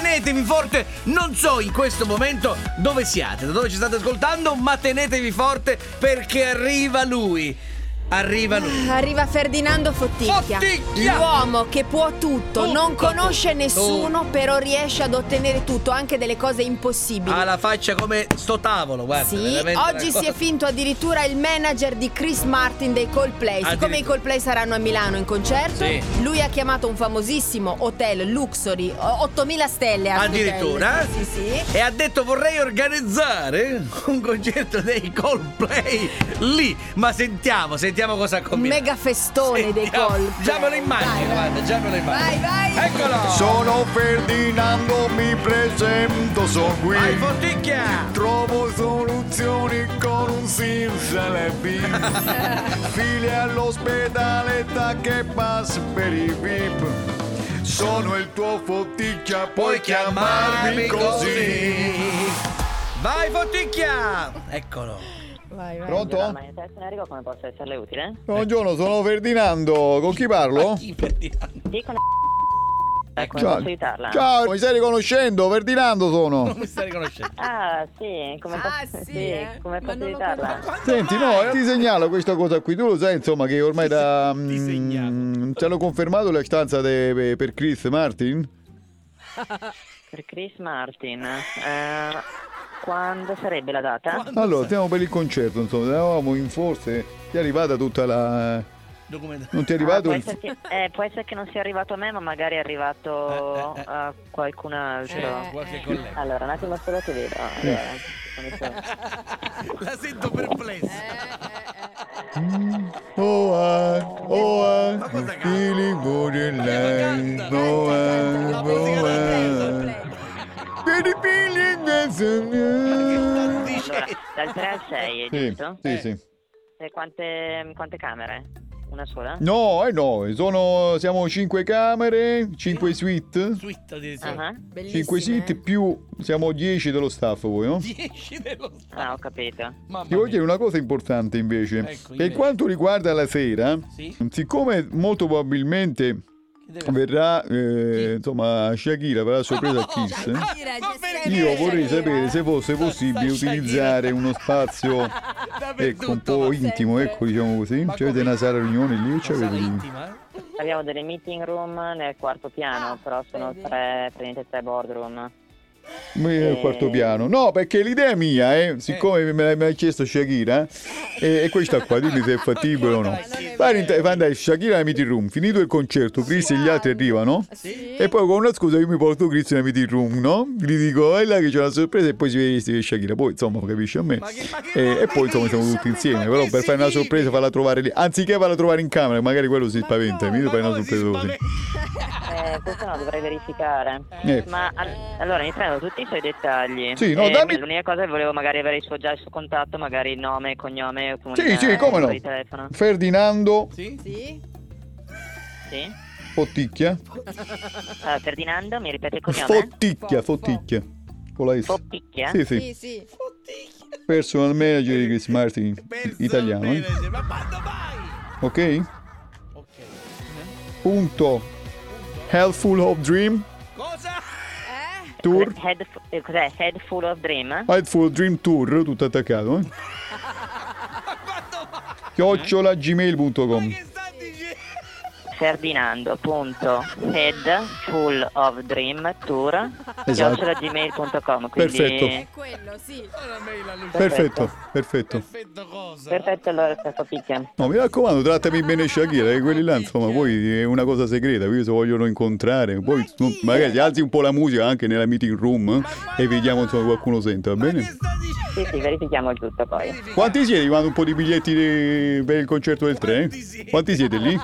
tenetevi forte. Non so in questo momento dove siate, da dove ci state ascoltando, ma tenetevi forte perché arriva lui. Arriva lui. Arriva Ferdinando Fotticchia, Fotticchia! l'uomo che può tutto, Tutto, non conosce tutto. nessuno, però riesce ad ottenere tutto, anche delle cose impossibili. Ha la faccia come sto tavolo, guarda. Sì, oggi si è finto addirittura il manager di Chris Martin dei Coldplay. Siccome i Coldplay saranno a Milano in concerto, Sì. lui ha chiamato un famosissimo hotel Luxury, o- 8000 stelle Addirittura? Sì, sì, sì. E ha detto vorrei organizzare un concerto dei Coldplay lì. Ma sentiamo, sentiamo cosa ha Un combinato. mega festone dei Sentiamo. Coldplay. Già me lo immagino, Vai, vai. guarda, già me lo immagino. Vai, vai. Eccolo! Sono Ferdinando, mi presento, sono qui. Vai Fotticchia! Trovo soluzioni con un simsalabim. Fili all'ospedale, che pass per i VIP. Sono il tuo fotticchia, puoi chiamarmi così. Vai Fotticchia! Eccolo. Vai, vai. Pronto? In arrivo come posso esserle utile? Buongiorno, sono Ferdinando. Con chi parlo? Chi Ferdinando? Sì, con Eh, come Ciao. posso aiutarla? Ciao, mi stai riconoscendo? Ferdinando sono. Non mi stai riconoscendo. Ah, sì, come Ah, posso, sì, sì, eh? come posso. Senti, no, ti segnalo questa cosa qui. Tu lo sai, insomma, che ormai da. Ti segnalo. mm, ci hanno confermato la stanza de- per Chris Martin? Per Chris Martin. Eh, quando sarebbe la data? Allora, stiamo per il concerto, insomma, eravamo in forse. Ti è arrivata tutta la. Documentazione. Non ti è Ah, arrivato può, il. essere che, eh, può essere che non sia arrivato a me, ma magari è arrivato Eh, eh, eh. a qualcun altro. C'è qualche collega. Allora, un attimo solo che vedo. Allora? La sento perplessa. Oh, ah, oh, ah, Ma cosa canta? feeling good in life. Oh, ah, oh, Coldplay, Allora, Dice. dal 3 al 6, Sì, giusto? sì, Eh. sì. E quante, quante camere? Una sola? No, eh no, sono, siamo 5 camere, 5 suite, Suite addirittura. Bellissime, 5 suite eh? più siamo 10 dello staff voi, no? 10 dello stato. Ah, ho capito. Mamma Ti voglio chiedere una cosa importante invece. Ecco, per invece. quanto riguarda la sera, Sì? siccome molto probabilmente verrà, eh, insomma, Shakira farà sorpresa a Kiss, c'è bene. sempre io vorrei Shakira. sapere se fosse possibile utilizzare uno spazio ecco, un po' intimo, ecco, diciamo così. Ma C'avete come- una sala riunioni lì? Una C'avete sala lì? intima? Abbiamo delle meeting room nel quarto piano, Ah, però sono tre, praticamente tre boardroom. Nel quarto piano. No, perché l'idea mia, eh, siccome me l'hai- me l'ha chiesto Shakira, eh, è questa qua, dimmi se è fattibile o no. In- fai andare Shakira nella meeting room, finito il concerto, Chris e gli altri arrivano. Sì. E poi con una scusa io mi porto Chris nella meeting room, no? Gli dico, è là che c'è una sorpresa e poi si vede che Shakira. Poi insomma capisci a me. Ma che- ma che E, e poi insomma siamo tutti insieme. Però per fare una sorpresa farla trovare lì. Anziché farla trovare in camera, magari quello si spaventa. Mi fai una sorpresa così. Eh, questo no, dovrei verificare. Eh. Ma al- allora mi prendo tutti i suoi dettagli. Sì, no, Eh, dammi- L'unica cosa è che volevo magari avere il suo, già il suo contatto, magari il nome, cognome, Sì, sì, come no. telefono. Ferdinando Sì? Sì? Sì? Fotticchia. Allora, Ferdinando, mi ripete il cognome? Fotticchia, Fotticchia. Con la S. Poppicchia? Sì, Sì, sì. sì. Personal manager di Chris Martin, italiano. eh. Ma quando vai? Ok? Ok. Punto. Helpful of Dream Cosa? Eh? Tour. Head, eh, cos'è? Head full of dream? Helpful Dream Tour, tutto attaccato. Eh? Chiocciola gmail.com. Sta dicendo? Ferdinando.head full of dream tour Esatto. gmail.com quindi Perfetto. È quello, sì. Perfetto, perfetto. Perfetto cosa? perfetto allora sta picchia No, mi raccomando, trattami bene Shakira, che quelli là, insomma, poi è una cosa segreta, io se vogliono incontrare, poi magari alzi un po' la musica anche nella meeting room eh, e vediamo insomma qualcuno sente, va bene? Sì sì verifichiamo il tutto poi Quanti siete? Mando un po' di biglietti di- per il concerto del 3? Quanti siete? Lì?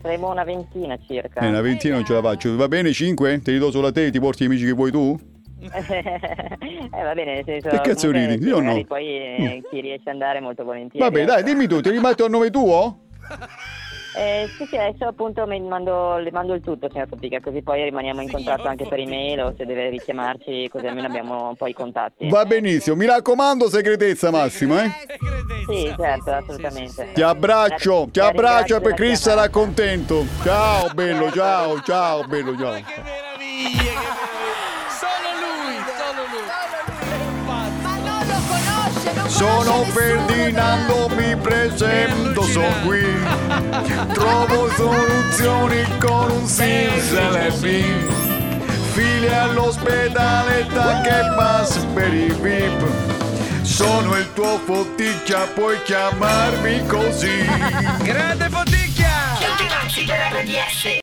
saremo una ventina circa Eh, una ventina non ce la faccio. Va bene, 5? Te li do solo a te, ti porti gli amici che vuoi tu? eh va bene nel senso Che cazzo comunque, ridi? Io no. magari poi eh, chi riesce ad andare molto volentieri Vabbè, dai, dimmi tu, ti rimetto a nome tuo? Eh, sì, sì, adesso appunto mando, le mando il tutto, signor Topica, così poi rimaniamo in sì, contatto anche per email o se deve richiamarci, così almeno abbiamo poi i contatti. Va benissimo, mi raccomando, segretezza massima, eh? eh sì, certo, assolutamente. Ti abbraccio, ti abbraccio e poi Chris sarà contento. Ciao, bello, ciao, ciao, bello, ciao. Che meraviglia, che meraviglia. Sono Ferdinando, mi presento sono qui. Trovo soluzioni con un simile Fili all'ospedale, che pass per i VIP. Sono il tuo foticchia, puoi chiamarmi così. Grande foticchia! Tutti pazzi per RDS